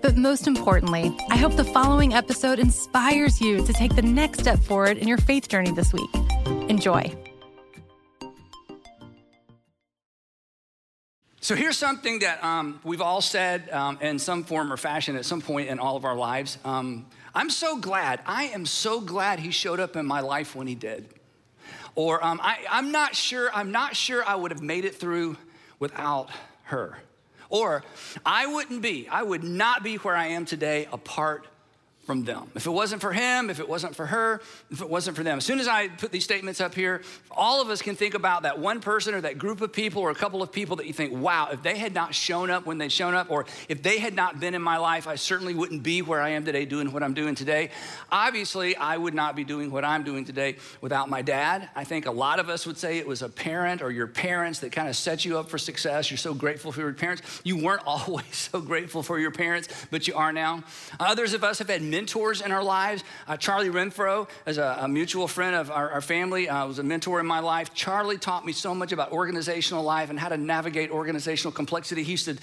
But most importantly, I hope the following episode inspires you to take the next step forward in your faith journey this week. Enjoy. So here's something that um, we've all said um, in some form or fashion at some point in all of our lives. Um, I'm so glad, I am so glad he showed up in my life when he did. Or um, I, I'm not sure, I'm not sure I would have made it through without her. Or I wouldn't be, I would not be where I am today apart from them. If it wasn't for him, if it wasn't for her, if it wasn't for them. As soon as I put these statements up here, all of us can think about that one person or that group of people or a couple of people that you think, wow, if they had not shown up when they'd shown up, or if they had not been in my life, I certainly wouldn't be where I am today doing what I'm doing today. Obviously, I would not be doing what I'm doing today without my dad. I think a lot of us would say it was a parent or your parents that kind of set you up for success. You're so grateful for your parents. You weren't always so grateful for your parents, but you are now. Others of us have had mentors in our lives. Uh, Charlie Renfro, as a, a, mutual friend of our, our family, uh, was a mentor in my life. Charlie taught me so much about organizational life and how to navigate organizational complexity. He used to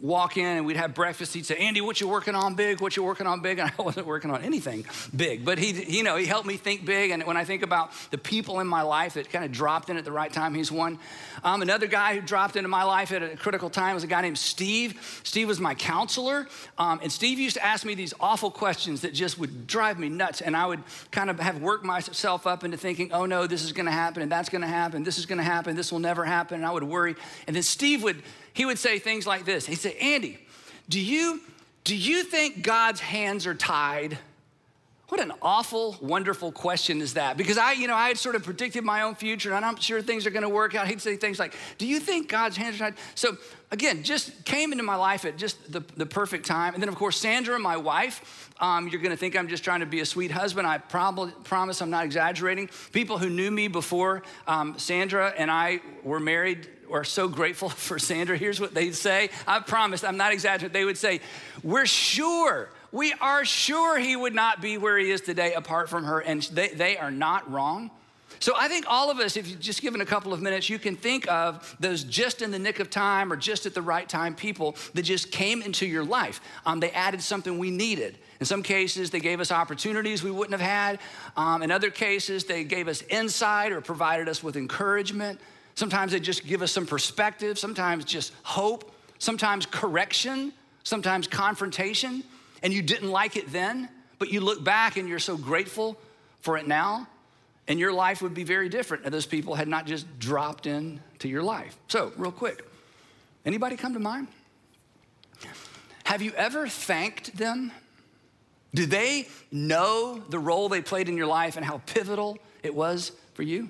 walk in and we'd have breakfast. He'd say, Andy, what you working on big? What you working on big? And I wasn't working on anything big, but he, you know, he helped me think big. And when I think about the people in my life that kind of dropped in at the right time, he's one. Um, another guy who dropped into my life at a critical time was a guy named Steve. Steve was my counselor. Um, and Steve used to ask me these awful questions that just would drive me nuts. And I would kind of have worked myself up into thinking, oh no, this is to happen, and that's to happen, this is to happen, this will never happen. And I would worry. And then Steve would, he would say things like this. He'd say, Andy, do you, do you think God's hands are tied? What an awful, wonderful question is that? Because I, you know, I had sort of predicted my own future and I'm sure things are going to work out. He'd say things like, Do you think God's hands are tied? So, again, just came into my life at just the, the perfect time. And then, of course, Sandra, my wife, um, you're going to think I'm just trying to be a sweet husband. I prob- promise I'm not exaggerating. People who knew me before um, Sandra and I were married are so grateful for Sandra. Here's what they'd say. I promise, I'm not exaggerating. They would say, We're sure we are sure he would not be where he is today apart from her, and they, they are not wrong. So I think all of us, if you just given a couple of minutes, you can think of those just in the nick of time or just at the right time people that just came into your life. Um, they added something we needed. In some cases, they gave us opportunities we wouldn't have had. Um, in other cases, they gave us insight or provided us with encouragement. Sometimes they just give us some perspective, sometimes just hope, sometimes correction, sometimes confrontation and you didn't like it then, but you look back and you're so grateful for it now, and your life would be very different if those people had not just dropped into your life. So, real quick, anybody come to mind? Have you ever thanked them? Do they know the role they played in your life and how pivotal it was for you?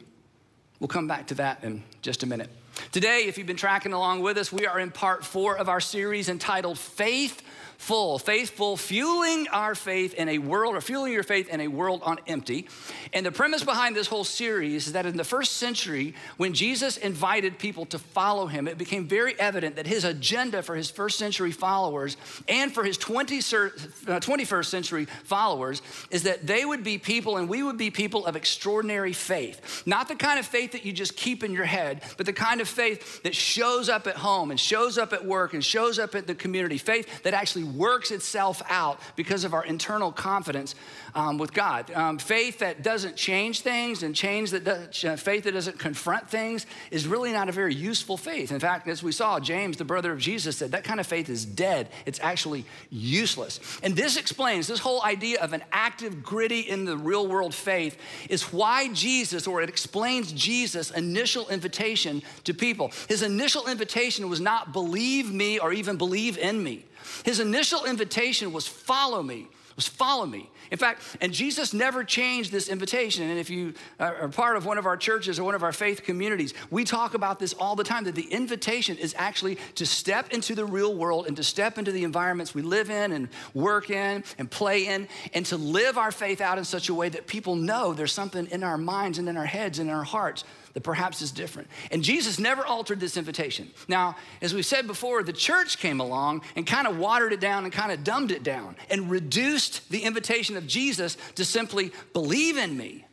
We'll come back to that in just a minute. Today, if you've been tracking along with us, we are in part four of our series entitled Faith full, faithful, fueling our faith in a world, or fueling your faith in a world on empty. And the premise behind this whole series is that in the first century, when Jesus invited people to follow him, it became very evident that his agenda for his first century followers and for his 20, 21st uh, century followers is that they would be people and we would be people of extraordinary faith. Not the kind of faith that you just keep in your head, but the kind of faith that shows up at home and shows up at work and shows up at the community. Faith that actually works itself out because of our internal confidence um, with God. Um, faith that doesn't change things and change that does, uh, faith that doesn't confront things is really not a very useful faith. In fact, as we saw, James, the brother of Jesus, said that kind of faith is dead. It's actually useless. And this explains this whole idea of an active, gritty in the real world faith is why Jesus, or it explains Jesus' initial invitation to people people. His initial invitation was not believe me or even believe in me. His initial invitation was follow me, was follow me. In fact, and Jesus never changed this invitation. And if you are part of one of our churches or one of our faith communities, we talk about this all the time that the invitation is actually to step into the real world and to step into the environments we live in and work in and play in and to live our faith out in such a way that people know there's something in our minds and in our heads and in our hearts that perhaps is different. And Jesus never altered this invitation. Now, as we've said before, the church came along and kind of watered it down and kind of dumbed it down and reduced the invitation of Jesus to simply believe in me.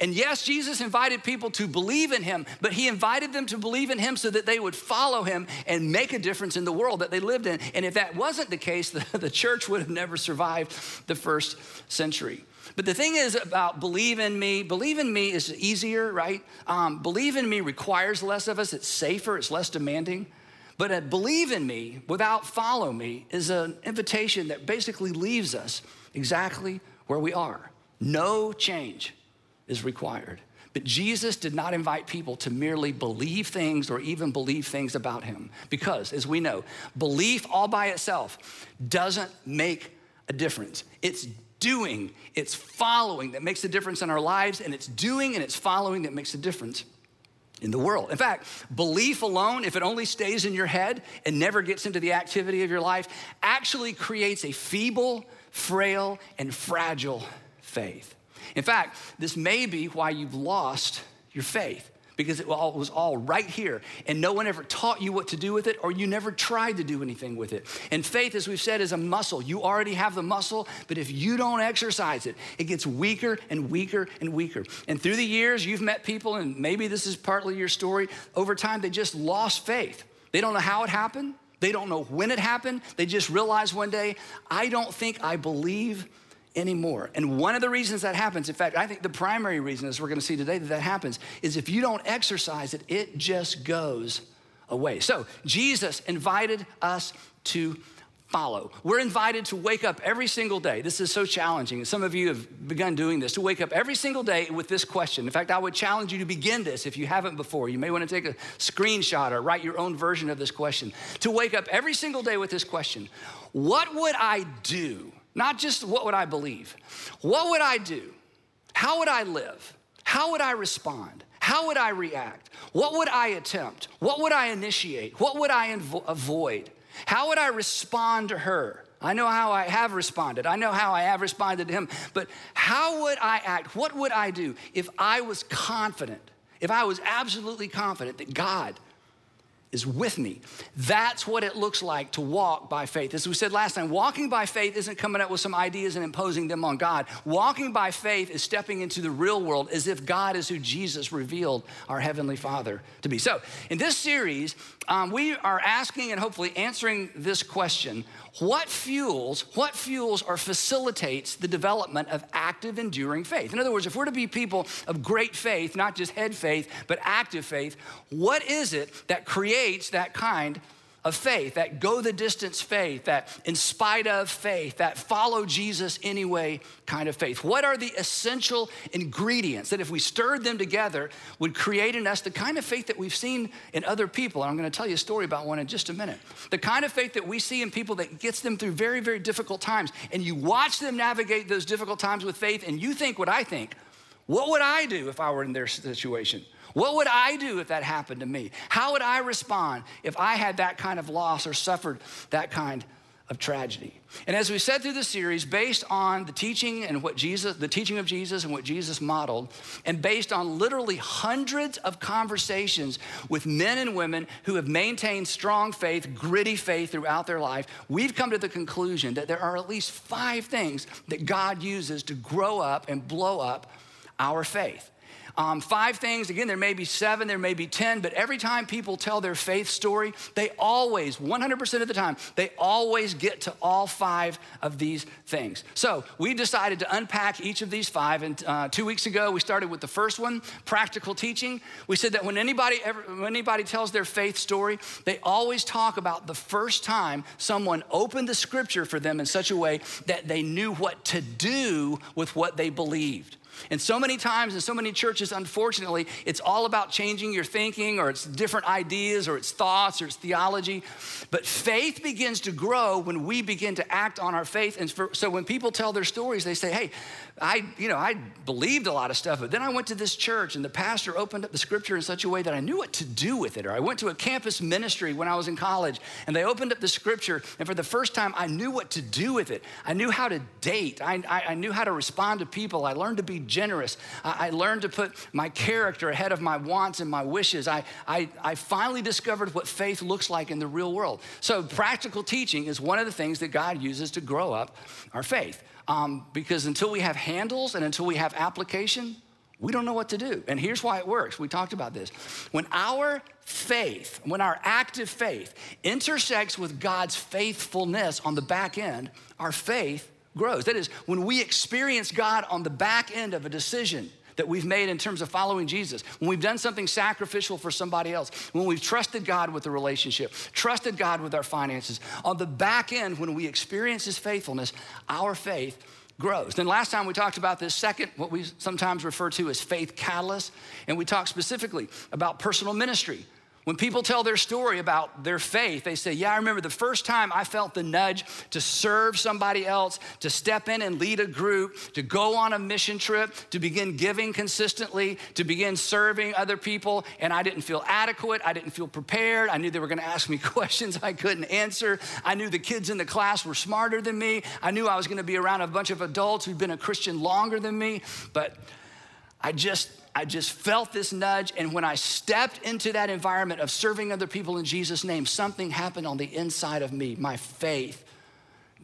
And yes, Jesus invited people to believe in him, but he invited them to believe in him so that they would follow him and make a difference in the world that they lived in. And if that wasn't the case, the, the church would have never survived the first century. But the thing is about believe in me, believe in me is easier, right? Um, believe in me requires less of us, it's safer, it's less demanding. But a believe in me without follow me is an invitation that basically leaves us exactly where we are. No change is required. But Jesus did not invite people to merely believe things or even believe things about him. Because, as we know, belief all by itself doesn't make a difference. It's doing, it's following that makes a difference in our lives, and it's doing and it's following that makes a difference in the world. In fact, belief alone, if it only stays in your head and never gets into the activity of your life, actually creates a feeble, frail, and fragile faith. In fact, this may be why you've lost your faith because it was all right here and no one ever taught you what to do with it or you never tried to do anything with it. And faith, as we've said, is a muscle. You already have the muscle, but if you don't exercise it, it gets weaker and weaker and weaker. And through the years, you've met people, and maybe this is partly your story, over time, they just lost faith. They don't know how it happened, they don't know when it happened. They just realized one day, I don't think I believe anymore. And one of the reasons that happens, in fact, I think the primary reason, as we're gonna see today, that that happens is if you don't exercise it, it just goes away. So Jesus invited us to follow. We're invited to wake up every single day. This is so challenging. Some of you have begun doing this, to wake up every single day with this question. In fact, I would challenge you to begin this if you haven't before. You may want to take a screenshot or write your own version of this question. To wake up every single day with this question What would I do not just what would I believe, what would I do? How would I live? How would I respond? How would I react? What would I attempt? What would I initiate? What would I invo- avoid? How would I respond to her? I know how I have responded. I know how I have responded to him. But how would I act? What would I do if I was confident, if I was absolutely confident that God is with me. That's what it looks like to walk by faith. As we said last time, walking by faith isn't coming up with some ideas and imposing them on God. Walking by faith is stepping into the real world as if God is who Jesus revealed our Heavenly Father to be. So, in this series, um, we are asking and hopefully answering this question what fuels, what fuels or facilitates the development of active, enduring faith? In other words, if we're to be people of great faith, not just head faith, but active faith, what is it that creates that kind of faith, that go the distance faith, that in spite of faith, that follow Jesus anyway kind of faith? What are the essential ingredients that, if we stirred them together, would create in us the kind of faith that we've seen in other people? And I'm going to tell you a story about one in just a minute. The kind of faith that we see in people that gets them through very, very difficult times. And you watch them navigate those difficult times with faith, and you think what I think. What would I do if I were in their situation? What would I do if that happened to me? How would I respond if I had that kind of loss or suffered that kind of tragedy? And as we said through the series, based on the teaching and what Jesus, the teaching of Jesus and what Jesus modeled, and based on literally hundreds of conversations with men and women who have maintained strong faith, gritty faith throughout their life, we've come to the conclusion that there are at least five things that God uses to grow up and blow up our faith. Um, five things, again, there may be seven, there may be 10, but every time people tell their faith story, they always, 100% of the time, they always get to all five of these things. So we decided to unpack each of these five. And uh, two weeks ago, we started with the first one practical teaching. We said that when anybody, ever, when anybody tells their faith story, they always talk about the first time someone opened the scripture for them in such a way that they knew what to do with what they believed. And so many times in so many churches, unfortunately, it's all about changing your thinking or it's different ideas or it's thoughts or it's theology. But faith begins to grow when we begin to act on our faith. And for, so when people tell their stories, they say, hey, I, you know, I believed a lot of stuff, but then I went to this church and the pastor opened up the scripture in such a way that I knew what to do with it. Or I went to a campus ministry when I was in college and they opened up the scripture, and for the first time, I knew what to do with it. I knew how to date, I, I, I knew how to respond to people. I learned to be generous. I, I, learned to put my character ahead of my wants and my wishes. I, I, I finally discovered what faith looks like in the real world. So, practical teaching is one of the things that God uses to grow up our faith. Um, because until we have handles and until we have application, we don't know what to do. And here's why it works. We talked about this. When our faith, when our active faith intersects with God's faithfulness on the back end, our faith grows. That is, when we experience God on the back end of a decision, that we've made in terms of following Jesus, when we've done something sacrificial for somebody else, when we've trusted God with the relationship, trusted God with our finances, on the back end, when we experience His faithfulness, our faith grows. Then last time we talked about this second, what we sometimes refer to as faith catalyst, and we talked specifically about personal ministry. When people tell their story about their faith, they say, Yeah, I remember the first time I felt the nudge to serve somebody else, to step in and lead a group, to go on a mission trip, to begin giving consistently, to begin serving other people. And I didn't feel adequate. I didn't feel prepared. I knew they were going to ask me questions I couldn't answer. I knew the kids in the class were smarter than me. I knew I was going to be around a bunch of adults who'd been a Christian longer than me. But I just, I just felt this nudge. And when I stepped into that environment of serving other people in Jesus' name, something happened on the inside of me. My faith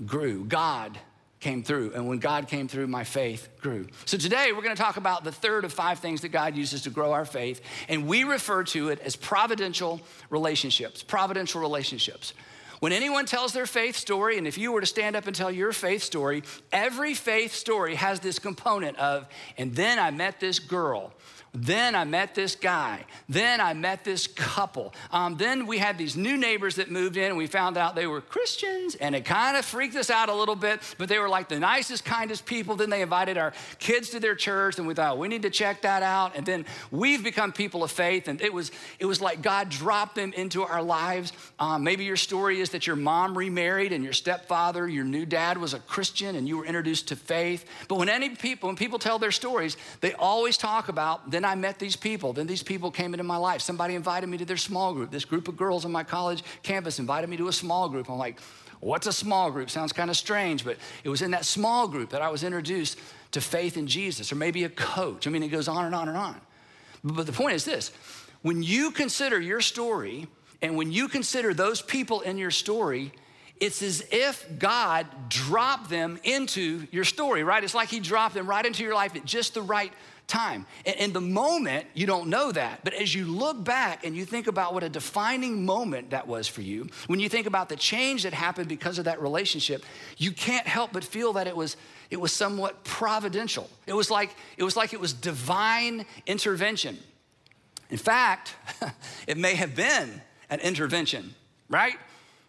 grew. God came through. And when God came through, my faith grew. So today we're going to talk about the third of five things that God uses to grow our faith. And we refer to it as providential relationships. Providential relationships. When anyone tells their faith story, and if you were to stand up and tell your faith story, every faith story has this component of, and then I met this girl, then I met this guy. Then I met this couple. Um, then we had these new neighbors that moved in, and we found out they were Christians, and it kind of freaked us out a little bit, but they were like the nicest, kindest people. Then they invited our kids to their church, and we thought, we need to check that out. And then we've become people of faith, and it was, it was like God dropped them into our lives. Um, maybe your story is that your mom remarried, and your stepfather, your new dad was a Christian, and you were introduced to faith. But when any people, when people tell their stories, they always talk about, then I met these people. Then these people came into my life. Somebody invited me to their small group. This group of girls on my college campus invited me to a small group. I'm like, what's a small group? Sounds kind of strange, but it was in that small group that I was introduced to faith in Jesus, or maybe a coach. I mean, it goes on and on and on. But the point is this when you consider your story, and when you consider those people in your story, it's as if God dropped them into your story, right? It's like He dropped them right into your life at just the right time. And in the moment, you don't know that. But as you look back and you think about what a defining moment that was for you, when you think about the change that happened because of that relationship, you can't help but feel that it was it was somewhat providential. It was like it was like it was divine intervention. In fact, it may have been an intervention, right?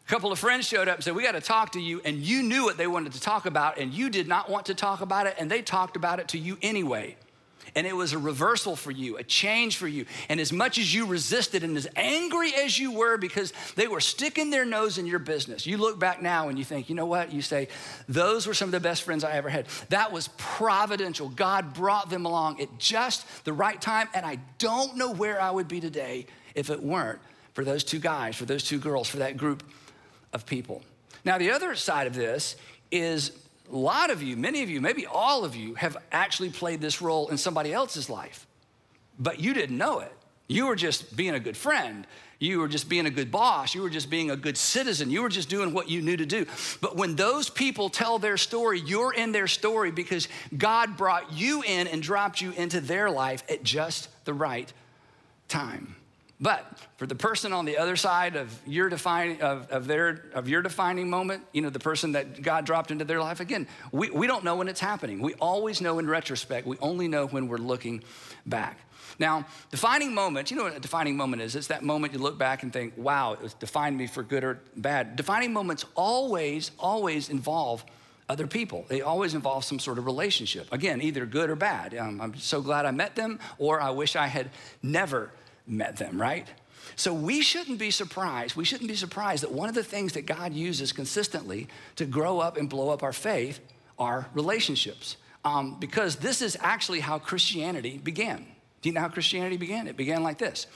A couple of friends showed up and said, We got to talk to you. And you knew what they wanted to talk about, and you did not want to talk about it, and they talked about it to you anyway. And it was a reversal for you, a change for you. And as much as you resisted and as angry as you were because they were sticking their nose in your business, you look back now and you think, you know what? You say, those were some of the best friends I ever had. That was providential. God brought them along at just the right time. And I don't know where I would be today if it weren't for those two guys, for those two girls, for that group of people. Now, the other side of this is a lot of you, many of you, maybe all of you, have actually played this role in somebody else's life, but you didn't know it. You were just being a good friend. You were just being a good boss. You were just being a good citizen. You were just doing what you knew to do. But when those people tell their story, you're in their story because God brought you in and dropped you into their life at just the right time. But for the person on the other side of your defining of, of their of your defining moment, you know, the person that God dropped into their life, again, we, we don't know when it's happening. We always know in retrospect. We only know when we're looking back. Now, defining moments, you know what a defining moment is? It's that moment you look back and think, wow, it defined me for good or bad. Defining moments always, always involve other people. They always involve some sort of relationship. Again, either good or bad. Um, I'm so glad I met them, or I wish I had never met them, right? So we shouldn't be surprised. We shouldn't be surprised that one of the things that God uses consistently to grow up and blow up our faith are relationships. Um, because this is actually how Christianity began. Do you know how Christianity began? It began like this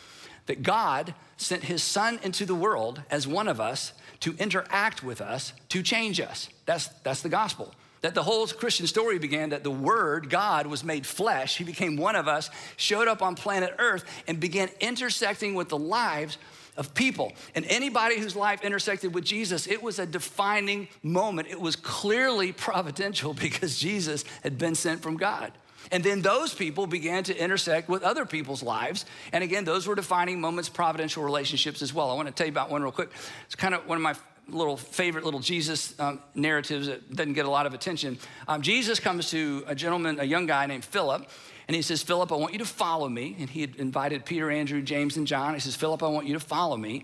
that God sent his son into the world as one of us to interact with us, to change us. That's, that's the gospel. That the whole Christian story began that the Word, God, was made flesh. He became one of us, showed up on planet Earth, and began intersecting with the lives of people. And anybody whose life intersected with Jesus, it was a defining moment. It was clearly providential because Jesus had been sent from God. And then those people began to intersect with other people's lives. And again, those were defining moments, providential relationships as well. I want to tell you about one real quick. It's kind of one of my little favorite little Jesus um, narratives that doesn't get a lot of attention. Um, Jesus comes to a gentleman, a young guy named Philip, and he says, Philip, I want you to follow me. And he had invited Peter, Andrew, James, and John. He says, Philip, I want you to follow me.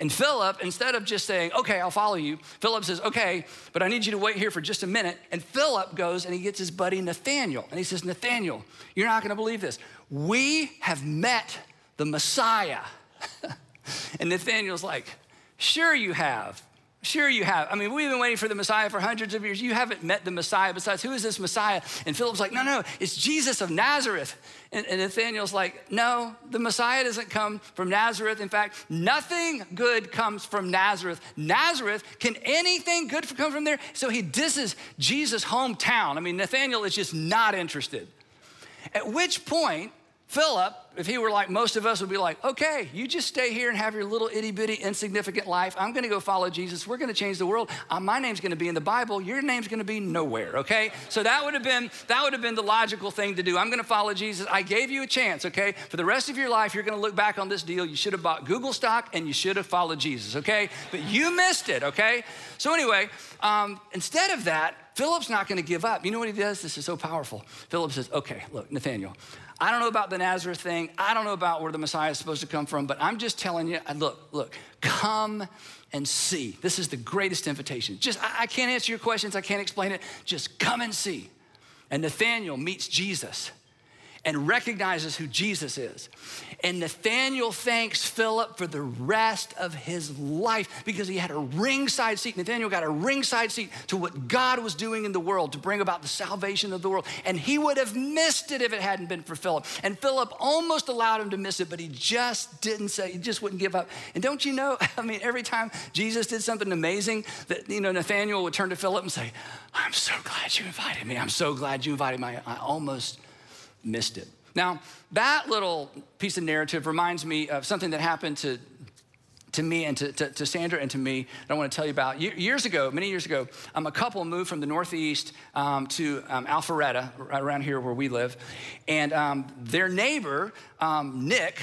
And Philip, instead of just saying, okay, I'll follow you, Philip says, okay, but I need you to wait here for just a minute. And Philip goes and he gets his buddy Nathaniel. And he says, Nathaniel, you're not gonna believe this. We have met the Messiah. and Nathaniel's like, sure you have. Sure, you have. I mean, we've been waiting for the Messiah for hundreds of years. You haven't met the Messiah. Besides, who is this Messiah? And Philip's like, no, no, it's Jesus of Nazareth. And, and Nathaniel's like, no, the Messiah doesn't come from Nazareth. In fact, nothing good comes from Nazareth. Nazareth, can anything good come from there? So he disses Jesus' hometown. I mean, Nathaniel is just not interested. At which point, Philip, if he were like most of us, would be like, okay, you just stay here and have your little itty bitty insignificant life. I'm gonna go follow Jesus. We're gonna change the world. Uh, my name's gonna be in the Bible. Your name's gonna be nowhere, okay? So that would have been that would have been the logical thing to do. I'm gonna follow Jesus. I gave you a chance, okay? For the rest of your life, you're gonna look back on this deal. You should have bought Google stock and you should have followed Jesus, okay? But you missed it, okay? So anyway, um, instead of that, Philip's not gonna give up. You know what he does? This is so powerful. Philip says, okay, look, Nathaniel, I don't know about the Nazareth thing. I don't know about where the Messiah is supposed to come from, but I'm just telling you, look, look, come and see. This is the greatest invitation. Just, I, I can't answer your questions, I can't explain it. Just come and see. And Nathaniel meets Jesus and recognizes who Jesus is. And Nathaniel thanks Philip for the rest of his life because he had a ringside seat. Nathaniel got a ringside seat to what God was doing in the world to bring about the salvation of the world. And he would have missed it if it hadn't been for Philip. And Philip almost allowed him to miss it, but he just didn't say, he just wouldn't give up. And don't you know, I mean, every time Jesus did something amazing, that, you know, Nathaniel would turn to Philip and say, I'm so glad you invited me. I'm so glad you invited me. I almost missed it. Now, that little piece of narrative reminds me of something that happened to, to me and to, to, to Sandra and to me that I want to tell you about. Years ago, many years ago, um, a couple moved from the Northeast um, to um, Alpharetta, right around here where we live. And um, their neighbor, um, Nick,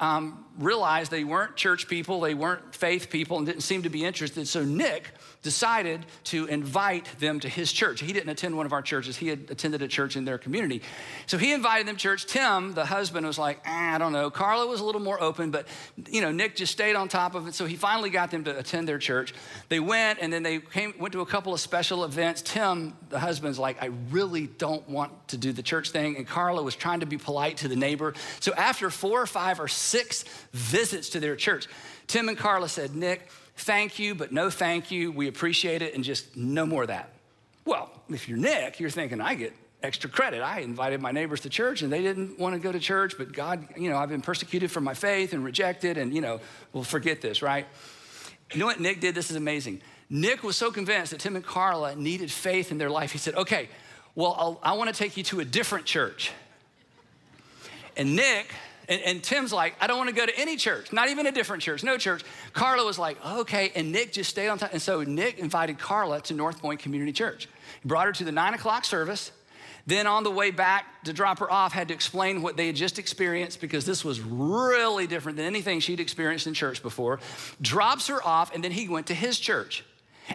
um, realized they weren't church people, they weren't faith people, and didn't seem to be interested. So Nick decided to invite them to his church. He didn't attend one of our churches, he had attended a church in their community. So he invited them to church. Tim, the husband, was like, eh, I don't know. Carla was a little more open, but you know, Nick just stayed on top of it. So he finally got them to attend their church. They went and then they came, went to a couple of special events. Tim, the husband's like, I really don't want to do the church thing. And Carla was trying to be polite to the neighbor. So after four or five or six visits to their church, Tim and Carla said, Nick, thank you, but no thank you. We appreciate it, and just no more of that. Well, if you're Nick, you're thinking, I get extra credit. I invited my neighbors to church and they didn't want to go to church, but God, you know, I've been persecuted for my faith and rejected, and, you know, we'll forget this, right? You know what Nick did? This is amazing. Nick was so convinced that Tim and Carla needed faith in their life. He said, okay, well, I'll, I want to take you to a different church. And Nick and, and, Tim's like, I don't want to go to any church, not even a different church, no church. Carla was like, okay. And Nick just stayed on time. And so Nick invited Carla to North Point Community Church. He brought her to the nine o'clock service. Then on the way back to drop her off, had to explain what they had just experienced because this was really different than anything she'd experienced in church before. Drops her off, and then he went to his church.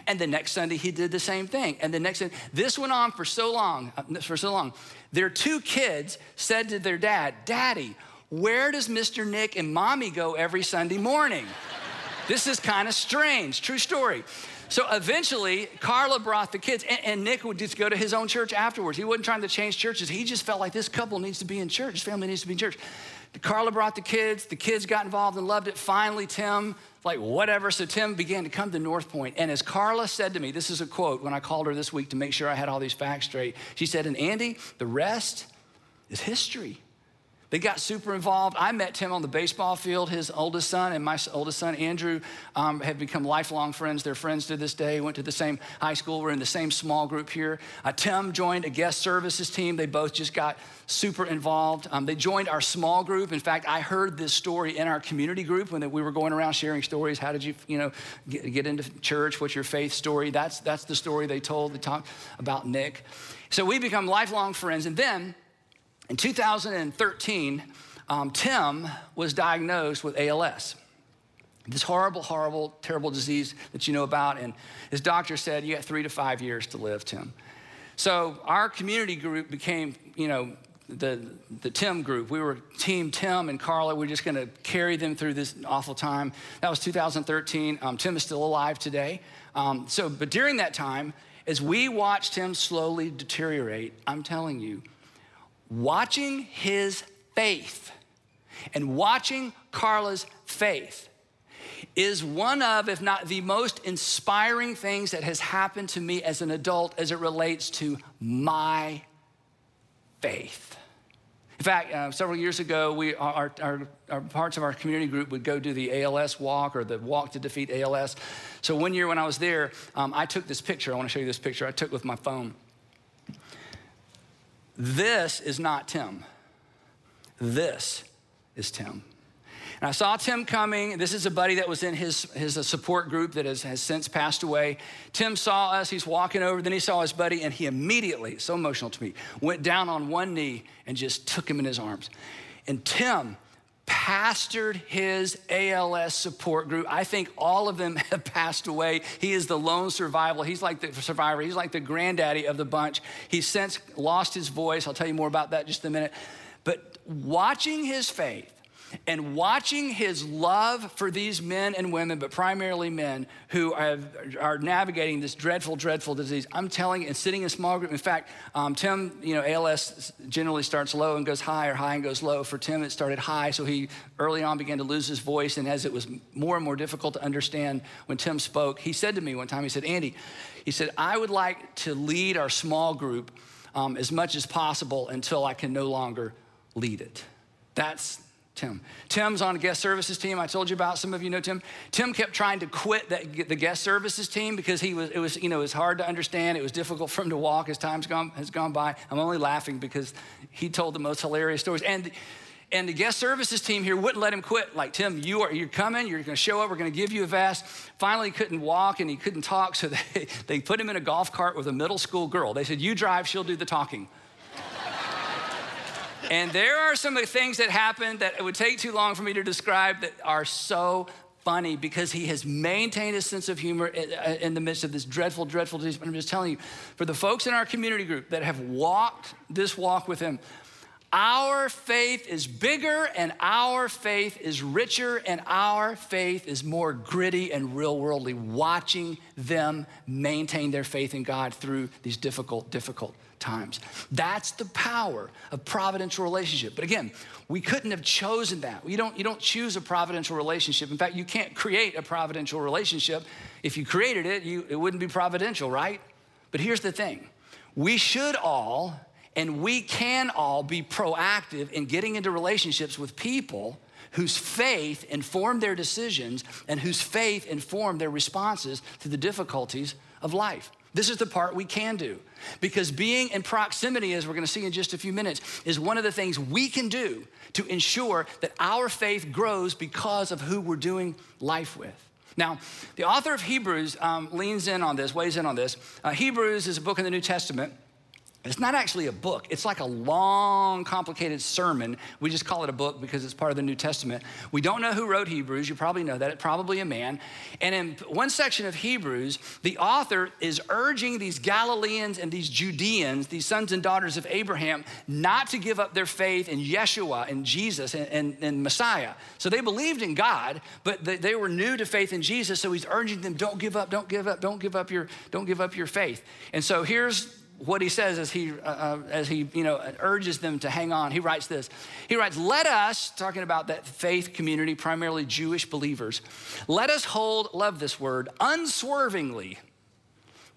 And the next Sunday he did the same thing. And the next this went on for so long, uh, for so long. Their two kids said to their dad, Daddy, where does Mr. Nick and mommy go every Sunday morning? this is kind of strange. True story. So eventually, Carla brought the kids, and, and, Nick would just go to his own church afterwards. He wasn't trying to change churches. He just felt like this couple needs to be in church. His family needs to be in church. Carla brought the kids. The kids got involved and loved it. Finally, Tim, like whatever. So Tim began to come to North Point. And as Carla said to me, this is a quote when I called her this week to make sure I had all these facts straight. She said, And Andy, the rest is history. They got super involved. I met Tim on the baseball field. His oldest son and my oldest son, Andrew, um, have become lifelong friends. They're friends to this day. Went to the same high school. We're in the same small group here. Uh, Tim joined a guest services team. They both just got super involved. Um, they joined our small group. In fact, I heard this story in our community group when we were going around sharing stories. How did you, you know, get, get into church? What's your faith story? That's, that's the story they told. They talked about Nick. So we become lifelong friends. And then in 2013, um, Tim was diagnosed with ALS. This horrible, horrible, terrible disease that you know about. And his doctor said, You got three to five years to live, Tim. So our community group became, you know, the, the Tim group. We were Team Tim and Carla. We are just going to carry them through this awful time. That was 2013. Um, Tim is still alive today. Um, so, but during that time, as we watched him slowly deteriorate, I'm telling you, watching his faith and watching Carla's faith is one of, if not the most inspiring things that has happened to me as an adult as it relates to my faith. In fact, uh, several years ago, we, our, our, our, parts of our community group would go do the ALS walk or the walk to defeat ALS. So one year when I was there, um, I took this picture. I want to show you this picture I took with my phone. This is not Tim. This is Tim. And I saw Tim coming. This is a buddy that was in his, his uh, support group that has, has since passed away. Tim saw us. He's walking over. Then he saw his buddy, and he immediately, so emotional to me, went down on one knee and just took him in his arms. And Tim pastored his ALS support group. I think all of them have passed away. He is the lone survival. He's like the survivor. He's like the granddaddy of the bunch. He's since lost his voice. I'll tell you more about that just a minute. But watching his faith and watching his love for these men and women, but primarily men who have, are navigating this dreadful, dreadful disease, I'm telling you, and sitting in small group. In fact, um, Tim, you know, ALS generally starts low and goes high, or high and goes low. For Tim, it started high, so he early on began to lose his voice. And as it was more and more difficult to understand when Tim spoke, he said to me one time, he said, Andy, he said, I would like to lead our small group um, as much as possible until I can no longer lead it. That's Tim. Tim's on a guest services team. I told you about. Some of you know Tim. Tim kept trying to quit the guest services team because he was, it was, you know, it was hard to understand. It was difficult for him to walk as time's gone, has gone by. I'm only laughing because he told the most hilarious stories. And, and the guest services team here wouldn't let him quit. Like, Tim, you are, you're coming, you're gonna show up, we're gonna give you a vest. Finally, he couldn't walk and he couldn't talk, so they, they put him in a golf cart with a middle school girl. They said, You drive, she'll do the talking. And there are some of the things that happened that it would take too long for me to describe that are so funny because he has maintained a sense of humor uh, in the midst of this dreadful, dreadful disease. But I'm just telling you, for the folks in our community group that have walked this walk with him, our faith is bigger and our faith is richer and our faith is more gritty and real worldly, watching them maintain their faith in God through these difficult, difficult times. That's the power of providential relationship. But again, we couldn't have chosen that. You don't, you don't choose a providential relationship. In fact, you can't create a providential relationship. If you created it, you, it wouldn't be providential, right? But here's the thing we should all and we can all be proactive in getting into relationships with people whose faith informed their decisions and whose faith informed their responses to the difficulties of life. This is the part we can do. Because being in proximity, as we're gonna see in just a few minutes, is one of the things we can do to ensure that our faith grows because of who we're doing life with. Now, the author of Hebrews um, leans in on this, weighs in on this. Uh, Hebrews is a book in the New Testament It's not actually a book. It's like a long, complicated sermon. We just call it a book because it's part of the New Testament. We don't know who wrote Hebrews. You probably know that. It's probably a man. And in one section of Hebrews, the author is urging these Galileans and these Judeans, these sons and daughters of Abraham, not to give up their faith in Yeshua and Jesus and, and, and Messiah. So they believed in God, but they, they were new to faith in Jesus. So he's urging them, don't give up, don't give up, don't give up your, don't give up your faith. And so here's what he says as he, uh, uh, as he you know, urges them to hang on. He writes this. He writes, Let us, talking about that faith community, primarily Jewish believers, let us hold, love this word, unswervingly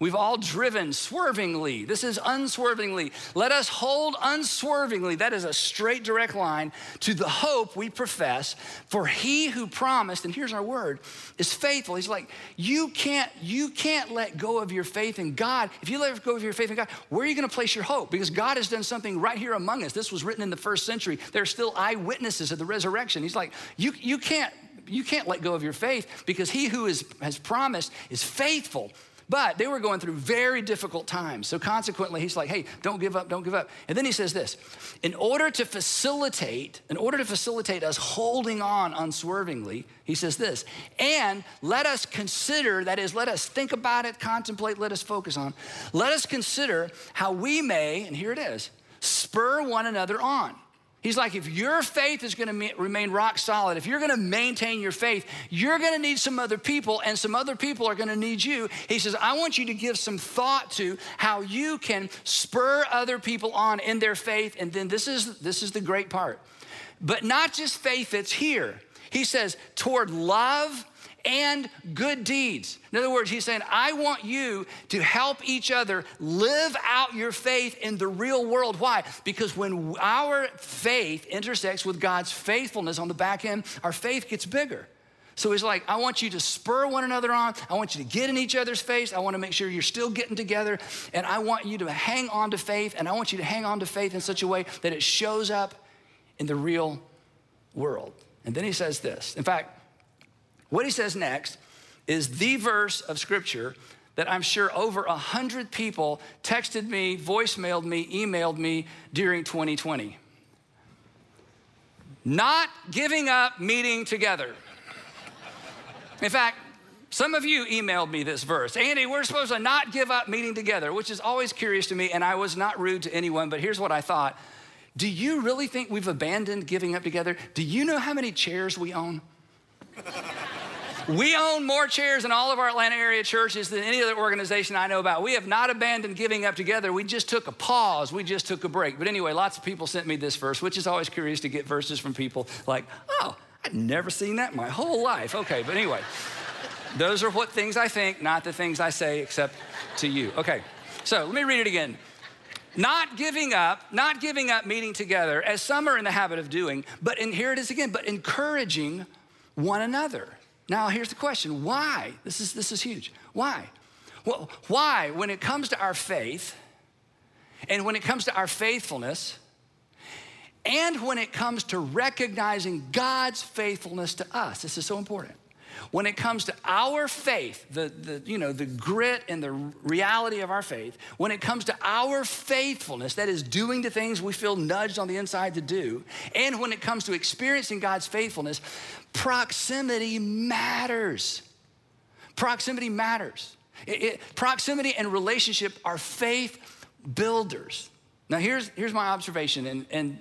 We've all driven swervingly. This is unswervingly. Let us hold unswervingly. That is a straight, direct line to the hope we profess. For he who promised, and here's our word, is faithful. He's like, you can't, you can't let go of your faith in God. If you let go of your faith in God, where are you going to place your hope? Because God has done something right here among us. This was written in the first century. There are still eyewitnesses of the resurrection. He's like, you, you can't, you can't let go of your faith because he who is, has promised is faithful. But they were going through very difficult times. So consequently, he's like, hey, don't give up, don't give up. And then he says this in order to facilitate, in order to facilitate us holding on unswervingly, he says this, and let us consider, that is, let us think about it, contemplate, let us focus on, let us consider how we may, and here it is, spur one another on He's like, if your faith is gonna remain rock solid, if you're gonna maintain your faith, you're gonna need some other people, and some other people are gonna need you. He says, I want you to give some thought to how you can spur other people on in their faith. And then this is, this is the great part. But not just faith that's here. He says, toward love and good deeds. In other words, he's saying, I want you to help each other live out your faith in the real world. Why? Because when our faith intersects with God's faithfulness on the back end, our faith gets bigger. So he's like, I want you to spur one another on. I want you to get in each other's face. I want to make sure you're still getting together. And I want you to hang on to faith. And I want you to hang on to faith in such a way that it shows up in the real world. And then he says this. In fact, what he says next is the verse of scripture that I'm sure over a hundred people texted me, voicemailed me, emailed me during 2020. Not giving up meeting together. In fact, some of you emailed me this verse. Andy, we're supposed to not give up meeting together, which is always curious to me, and I was not rude to anyone, but here's what I thought. Do you really think we've abandoned giving up together? Do you know how many chairs we own? We own more chairs in all of our Atlanta area churches than any other organization I know about. We have not abandoned giving up together. We just took a pause. We just took a break. But anyway, lots of people sent me this verse, which is always curious to get verses from people like, oh, I'd never seen that in my whole life. Okay, but anyway, those are what things I think, not the things I say, except to you. Okay, so let me read it again. Not giving up, not giving up meeting together, as some are in the habit of doing, but and here it is again, but encouraging one another. Now, here's the question why? This is, this is huge. Why? Well, why, when it comes to our faith, and when it comes to our faithfulness, and when it comes to recognizing God's faithfulness to us, this is so important. When it comes to our faith, the, the, you know, the grit and the reality of our faith, when it comes to our faithfulness, that is doing the things we feel nudged on the inside to do, and when it comes to experiencing God's faithfulness, proximity matters. Proximity matters. It, it, proximity and relationship are faith builders. Now, here's, here's my observation, and, and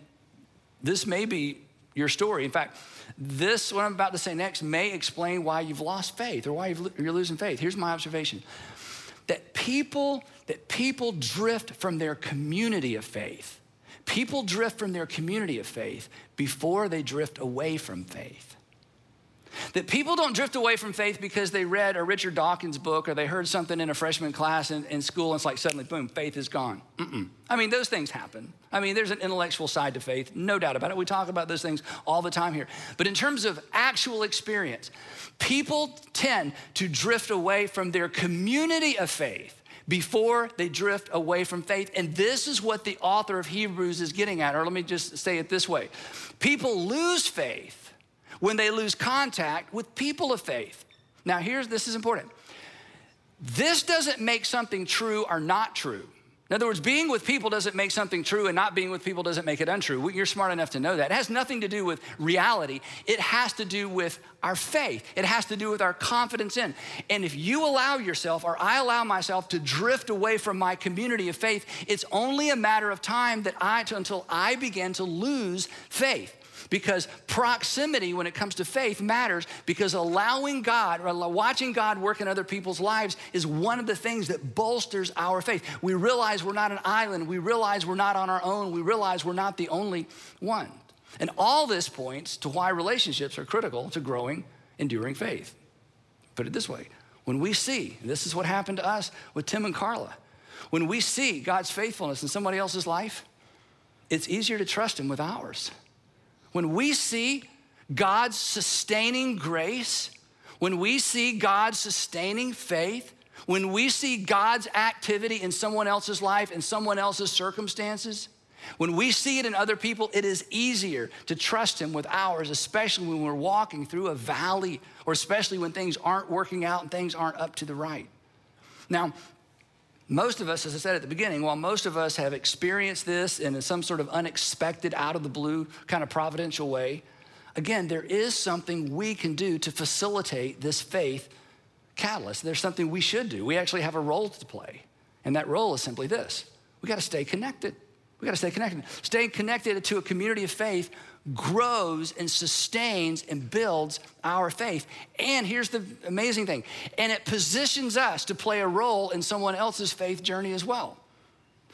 this may be your story. In fact, this, what I'm about to say next, may explain why you've lost faith or why you're losing faith. Here's my observation that people, that people drift from their community of faith. People drift from their community of faith before they drift away from faith. That people don't drift away from faith because they read a Richard Dawkins book or they heard something in a freshman class in, in school and it's like suddenly, boom, faith is gone. Mm-mm. I mean, those things happen. I mean, there's an intellectual side to faith, no doubt about it. We talk about those things all the time here. But in terms of actual experience, people tend to drift away from their community of faith before they drift away from faith. And this is what the author of Hebrews is getting at. Or let me just say it this way people lose faith when they lose contact with people of faith. Now, here's this is important. This doesn't make something true or not true. In other words, being with people doesn't make something true, and not being with people doesn't make it untrue. You're smart enough to know that. It has nothing to do with reality, it has to do with our faith, it has to do with our confidence in. And if you allow yourself, or I allow myself, to drift away from my community of faith, it's only a matter of time that I, until I begin to lose faith because proximity when it comes to faith matters because allowing God or watching God work in other people's lives is one of the things that bolsters our faith. We realize we're not an island, we realize we're not on our own, we realize we're not the only one. And all this points to why relationships are critical to growing, enduring faith. Put it this way when we see, this is what happened to us with Tim and Carla, when we see God's faithfulness in somebody else's life, it's easier to trust Him with ours. When we see God's sustaining grace, when we see God's sustaining faith, when we see God's activity in someone else's life, in someone else's circumstances, when we see it in other people, it is easier to trust Him with ours, especially when we're walking through a valley or especially when things aren't working out and things aren't up to the right. Now, most of us, as I said at the beginning, while most of us have experienced this in some sort of unexpected, out of the blue kind of providential way, again, there is something we can do to facilitate this faith catalyst. There's something we should do. We actually have a role to play. And that role is simply this we got to stay connected. We got to stay connected. Staying connected to a community of faith grows and sustains and builds our faith. And here's the amazing thing and it positions us to play a role in someone else's faith journey as well.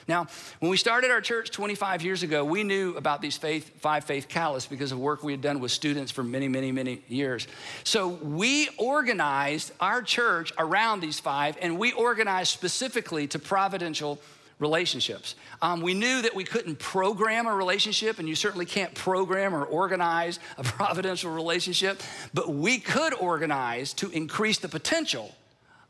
Now, when we started our church 25 years ago, we knew about these faith, five faith catalysts because of work we had done with students for many, many, many years. So we organized our church around these five, and we organized specifically to providential relationships. Um, we knew that we couldn't program a relationship, and you certainly can't program or organize a providential relationship, but we could organize to increase the potential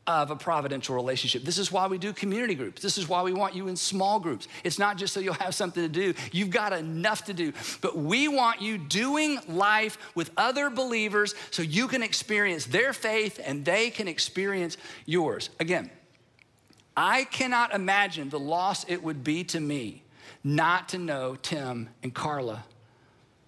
of a providential relationship. This is why we do community groups. This is why we want you in small groups. It's not just so you'll have something to do, you've got enough to do. But we want you doing life with other believers so you can experience their faith and they can experience yours. Again, I cannot imagine the loss it would be to me not to know Tim and Carla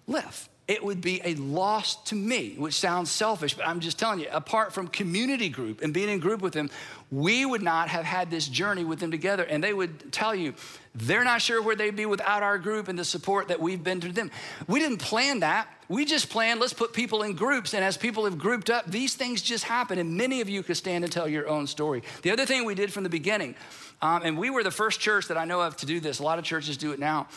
live. It would be a loss to me, which sounds selfish, but I'm just telling you, apart from community group and being in group with them, we would not have had this journey with them together. And they would tell you, they're not sure where they'd be without our group and the support that we've been to them. We didn't plan that. We just planned, let's put people in groups. And as people have grouped up, these things just happen. And many of you could stand and tell your own story. The other thing we did from the beginning, um, and we were the first church that I know of to do this, a lot of churches do it now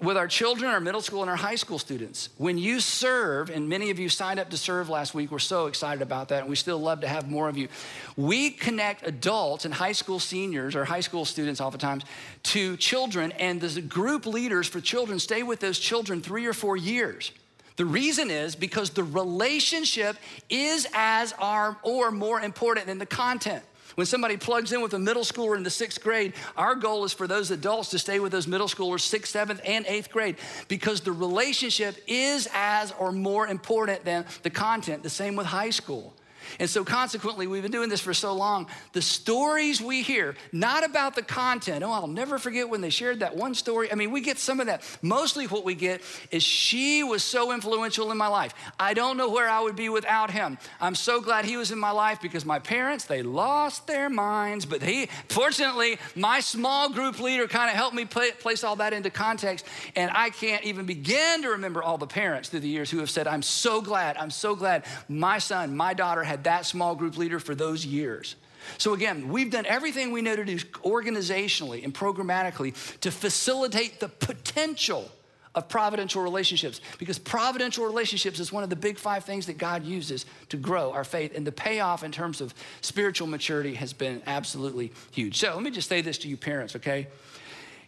with our children, our middle school, and our high school students. When you serve, and many of you signed up to serve last week, we're so excited about that, and we still love to have more of you. We connect adults and high school seniors or high school students oftentimes to children, and the group leaders for children stay with those children three or four years. The reason is because the relationship is as our, or more important than the content. When somebody plugs in with a middle schooler in the sixth grade, our goal is for those adults to stay with those middle schoolers, sixth, seventh, and eighth grade, because the relationship is as or more important than the content. The same with high school. And so, consequently, we've been doing this for so long. The stories we hear, not about the content. Oh, I'll never forget when they shared that one story. I mean, we get some of that. Mostly, what we get is she was so influential in my life. I don't know where I would be without him. I'm so glad he was in my life because my parents, they lost their minds. But he, fortunately, my small group leader kind of helped me play, place all that into context. And I can't even begin to remember all the parents through the years who have said, I'm so glad, I'm so glad my son, my daughter had that small group leader for those years. So, again, we've done everything we know to do organizationally and programmatically to facilitate the potential of providential relationships because providential relationships is one of the big five things that God uses to grow our faith. And the payoff in terms of spiritual maturity has been absolutely huge. So, let me just say this to you, parents, okay?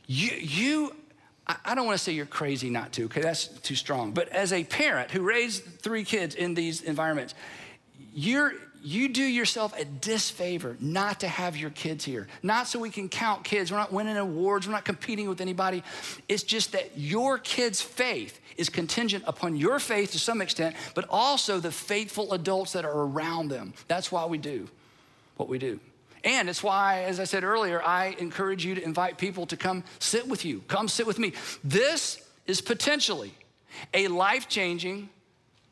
You, you I don't want to say you're crazy not to, okay? That's too strong. But as a parent who raised three kids in these environments, you're, you do yourself a disfavor not to have your kids here. Not so we can count kids. We're not winning awards. We're not competing with anybody. It's just that your kids' faith is contingent upon your faith to some extent, but also the faithful adults that are around them. That's why we do what we do. And it's why, as I said earlier, I encourage you to invite people to come sit with you. Come sit with me. This is potentially a life changing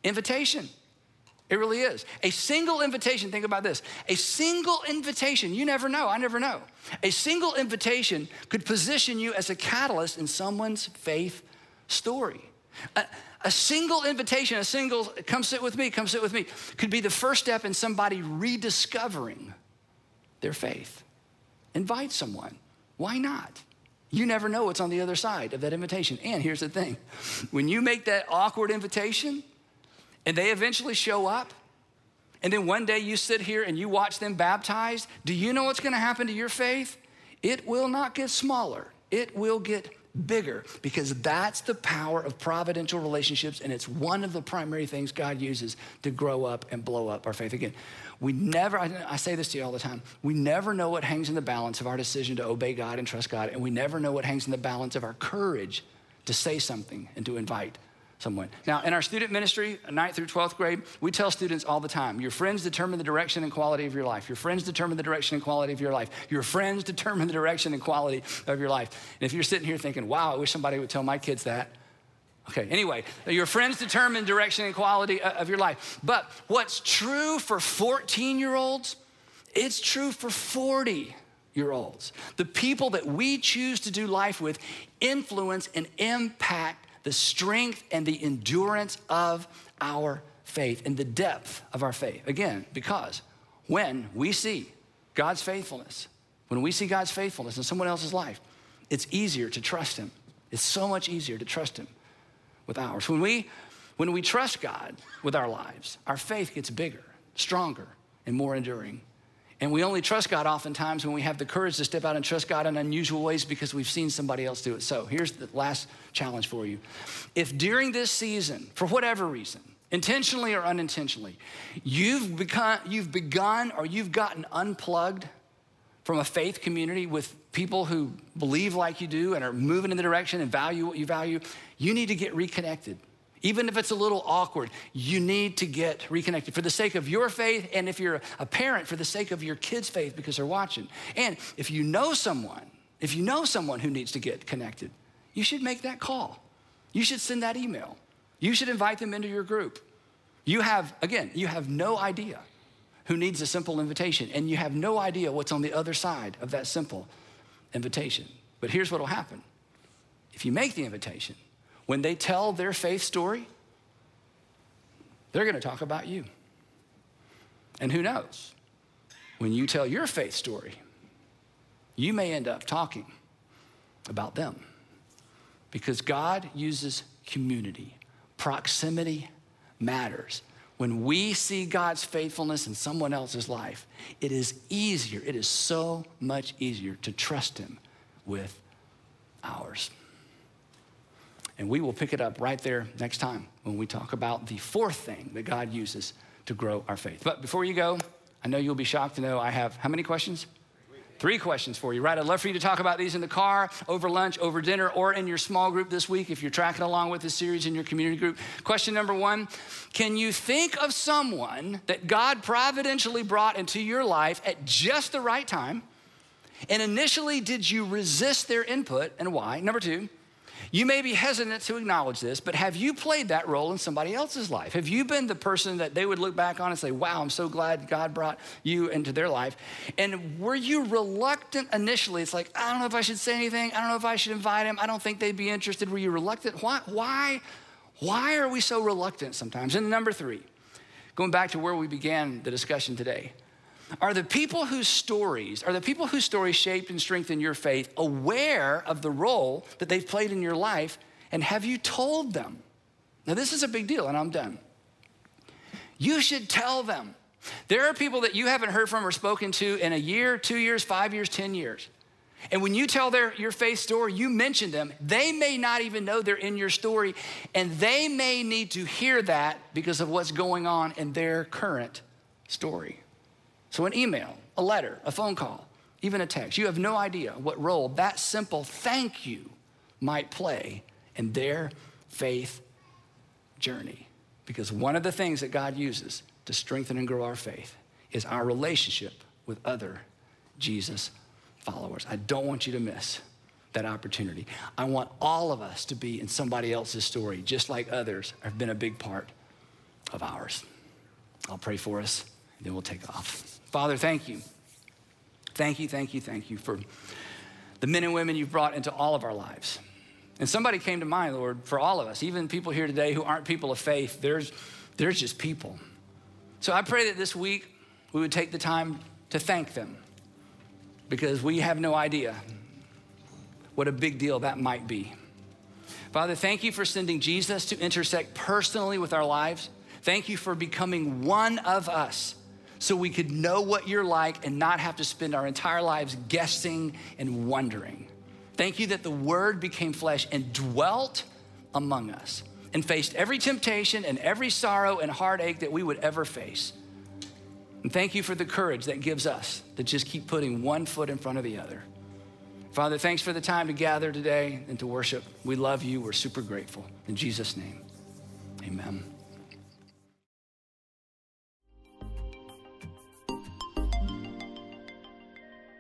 invitation. It really is. A single invitation, think about this. A single invitation, you never know, I never know. A single invitation could position you as a catalyst in someone's faith story. A, a, single invitation, a single, come sit with me, come sit with me, could be the first step in somebody rediscovering their faith. Invite someone. Why not? You never know what's on the other side of that invitation. And here's the thing when you make that awkward invitation, and they eventually show up, and then one day you sit here and you watch them baptized, do you know what's gonna happen to your faith? It will not get smaller, it will get bigger because that's the power of providential relationships, and it's one of the primary things God uses to grow up and blow up our faith. Again, we never, I say this to you all the time, we never know what hangs in the balance of our decision to obey God and trust God, and we never know what hangs in the balance of our courage to say something and to invite someone. Now, in our student ministry, 9th through 12th grade, we tell students all the time your friends determine the direction and quality of your life. Your friends determine the direction and quality of your life. Your friends determine the direction and quality of your life. And if you're sitting here thinking, wow, I wish somebody would tell my kids that. Okay, anyway, your friends determine direction and quality uh, of your life. But what's true for 14 year olds, it's true for 40 year olds. The people that we choose to do life with influence and impact the strength and the endurance of our faith and the depth of our faith. Again, because when we see God's faithfulness, when we see God's faithfulness in someone else's life, it's easier to trust Him. It's so much easier to trust Him with ours. When we, when we trust God with our lives, our faith gets bigger, stronger, and more enduring. And we only trust God oftentimes when we have the courage to step out and trust God in unusual ways because we've seen somebody else do it. So here's the last challenge for you. If during this season, for whatever reason, intentionally or unintentionally, you've, become, you've begun or you've gotten unplugged from a faith community with people who believe like you do and are moving in the direction and value what you value, you need to get reconnected. Even if it's a little awkward, you need to get reconnected for the sake of your faith, and if you're a parent, for the sake of your kids' faith because they're watching. And if you know someone, if you know someone who needs to get connected, you should make that call. You should send that email. You should invite them into your group. You have, again, you have no idea who needs a simple invitation, and you have no idea what's on the other side of that simple invitation. But here's what will happen if you make the invitation, when they tell their faith story, they're going to talk about you. And who knows? When you tell your faith story, you may end up talking about them. Because God uses community, proximity matters. When we see God's faithfulness in someone else's life, it is easier, it is so much easier to trust Him with ours. And we will pick it up right there next time when we talk about the fourth thing that God uses to grow our faith. But before you go, I know you'll be shocked to know I have how many questions? Three questions for you, right? I'd love for you to talk about these in the car, over lunch, over dinner, or in your small group this week if you're tracking along with this series in your community group. Question number one Can you think of someone that God providentially brought into your life at just the right time? And initially, did you resist their input and why? Number two, you may be hesitant to acknowledge this, but have you played that role in somebody else's life? Have you been the person that they would look back on and say, wow, I'm so glad God brought you into their life? And were you reluctant initially? It's like, I don't know if I should say anything. I don't know if I should invite him. I don't think they'd be interested. Were you reluctant? Why, why, why are we so reluctant sometimes? And number three, going back to where we began the discussion today, are the people whose stories, are the people whose stories shaped and strengthened your faith aware of the role that they've played in your life? And have you told them? Now, this is a big deal, and I'm done. You should tell them. There are people that you haven't heard from or spoken to in a year, two years, five years, 10 years. And when you tell their, your faith story, you mention them. They may not even know they're in your story, and they may need to hear that because of what's going on in their current story. So, an email, a letter, a phone call, even a text, you have no idea what role that simple thank you might play in their faith journey. Because one of the things that God uses to strengthen and grow our faith is our relationship with other Jesus followers. I don't want you to miss that opportunity. I want all of us to be in somebody else's story, just like others have been a big part of ours. I'll pray for us, and then we'll take off. Father, thank you. Thank you, thank you, thank you for the men and women you've brought into all of our lives. And somebody came to mind, Lord, for all of us, even people here today who aren't people of faith, there's, there's just people. So I pray that this week we would take the time to thank them because we have no idea what a big deal that might be. Father, thank you for sending Jesus to intersect personally with our lives. Thank you for becoming one of us so we could know what you're like and not have to spend our entire lives guessing and wondering. Thank you that the Word became flesh and dwelt among us and faced every temptation and every sorrow and heartache that we would ever face. And thank you for the courage that gives us to just keep putting one foot in front of the other. Father, thanks for the time to gather today and to worship. We love you. We're super grateful. In Jesus' name, amen.